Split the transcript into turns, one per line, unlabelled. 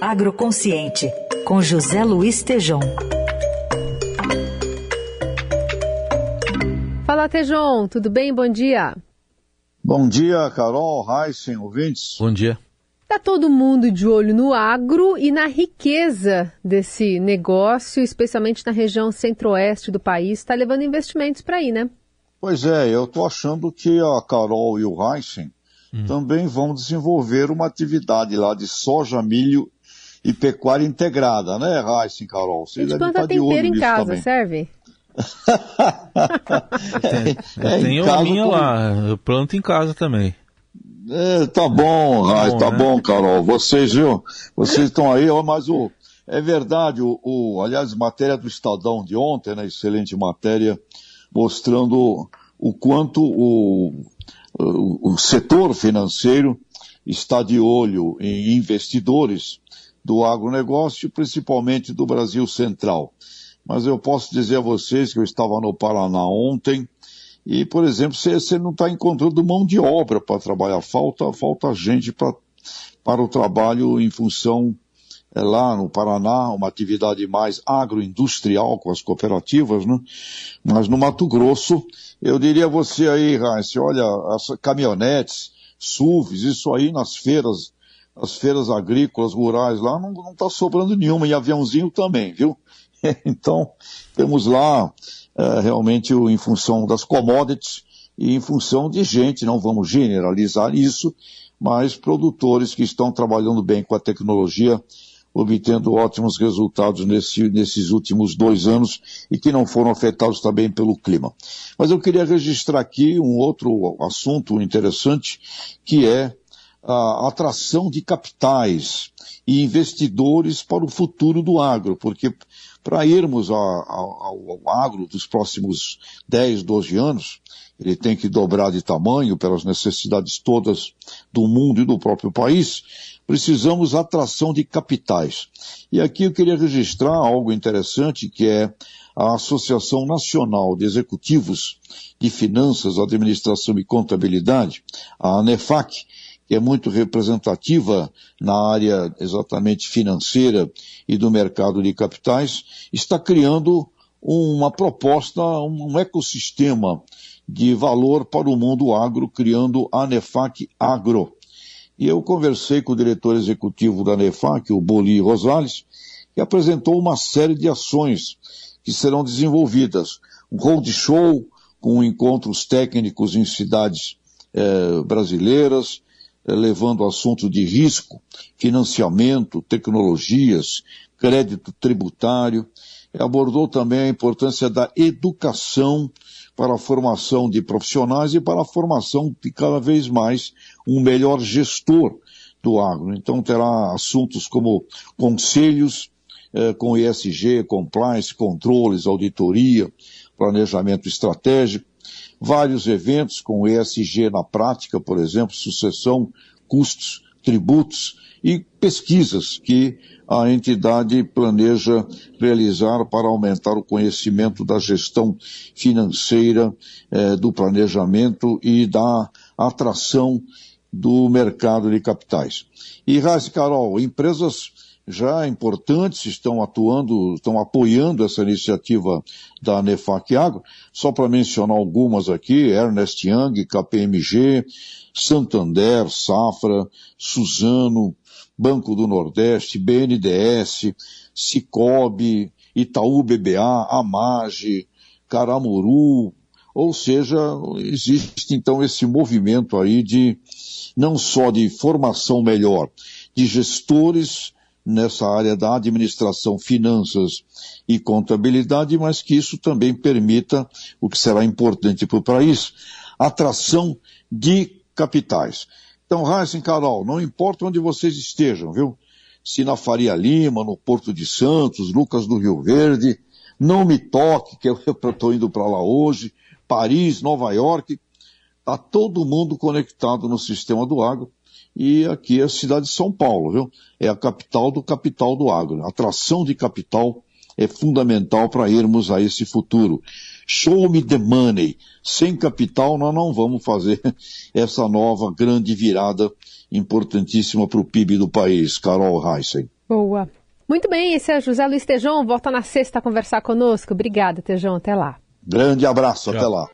Agroconsciente, com José Luiz Tejom.
Fala, Tejom, tudo bem? Bom dia.
Bom dia, Carol, Heisen, ouvintes.
Bom dia.
Está todo mundo de olho no agro e na riqueza desse negócio, especialmente na região centro-oeste do país. Está levando investimentos para aí, né?
Pois é, eu estou achando que a Carol e o Heisen hum. também vão desenvolver uma atividade lá de soja, milho e pecuária integrada, né, Heisen, Carol?
Você a gente planta tempero em casa, também. serve?
tem, é, tenho a minha lá, eu planto em casa também.
É, tá bom, tá, bom, tá né? bom, Carol. Vocês, viu? Vocês estão aí, mas o. É verdade, o, o, aliás, matéria do Estadão de ontem, né? Excelente matéria, mostrando o quanto o, o, o setor financeiro está de olho em investidores do agronegócio, principalmente do Brasil Central. Mas eu posso dizer a vocês que eu estava no Paraná ontem, e, por exemplo, você, não está encontrando mão de obra para trabalhar, falta, falta gente pra, para o trabalho em função, é, lá no Paraná, uma atividade mais agroindustrial com as cooperativas, né? Mas no Mato Grosso, eu diria a você aí, Heinz, olha, as caminhonetes, SUVs, isso aí nas feiras, as feiras agrícolas, rurais lá, não está sobrando nenhuma, e aviãozinho também, viu? então, temos lá é, realmente em função das commodities e em função de gente, não vamos generalizar isso, mas produtores que estão trabalhando bem com a tecnologia, obtendo ótimos resultados nesse, nesses últimos dois anos e que não foram afetados também pelo clima. Mas eu queria registrar aqui um outro assunto interessante, que é a atração de capitais e investidores para o futuro do agro, porque para irmos ao, ao, ao agro dos próximos 10, 12 anos, ele tem que dobrar de tamanho pelas necessidades todas do mundo e do próprio país, precisamos atração de capitais. E aqui eu queria registrar algo interessante que é a Associação Nacional de Executivos de Finanças, Administração e Contabilidade, a ANEFAC, que é muito representativa na área exatamente financeira e do mercado de capitais, está criando uma proposta, um ecossistema de valor para o mundo agro, criando a Nefac Agro. E eu conversei com o diretor executivo da Nefac, o Boli Rosales, que apresentou uma série de ações que serão desenvolvidas. Um roadshow com encontros técnicos em cidades eh, brasileiras, levando assuntos de risco, financiamento, tecnologias, crédito tributário. Abordou também a importância da educação para a formação de profissionais e para a formação de cada vez mais um melhor gestor do agro. Então terá assuntos como conselhos eh, com ESG, compliance, controles, auditoria, planejamento estratégico, vários eventos com ESG na prática, por exemplo, sucessão, custos, tributos e pesquisas que a entidade planeja realizar para aumentar o conhecimento da gestão financeira, eh, do planejamento e da atração do mercado de capitais. E, Raíssa Carol, empresas já importantes estão atuando, estão apoiando essa iniciativa da Nefac Agro. Só para mencionar algumas aqui, Ernest Young, KPMG, Santander, Safra, Suzano, Banco do Nordeste, BNDES, Cicobi, Itaú BBA, Amage, Caramuru, ou seja, existe então esse movimento aí de não só de formação melhor de gestores nessa área da administração, finanças e contabilidade, mas que isso também permita o que será importante para o país, atração de capitais. Então, Heisen Carol, não importa onde vocês estejam, viu? Se na Faria Lima, no Porto de Santos, Lucas do Rio Verde, não me toque, que eu estou indo para lá hoje, Paris, Nova York, está todo mundo conectado no sistema do agro e aqui é a cidade de São Paulo, viu? É a capital do capital do agro. A atração de capital é fundamental para irmos a esse futuro. Show me the money. Sem capital nós não vamos fazer essa nova grande virada importantíssima para o PIB do país, Carol Heissen.
Boa. Muito bem, esse é José Luiz Tejon, volta na sexta a conversar conosco. Obrigada, Tejon, até lá.
Grande abraço, Tchau. até lá.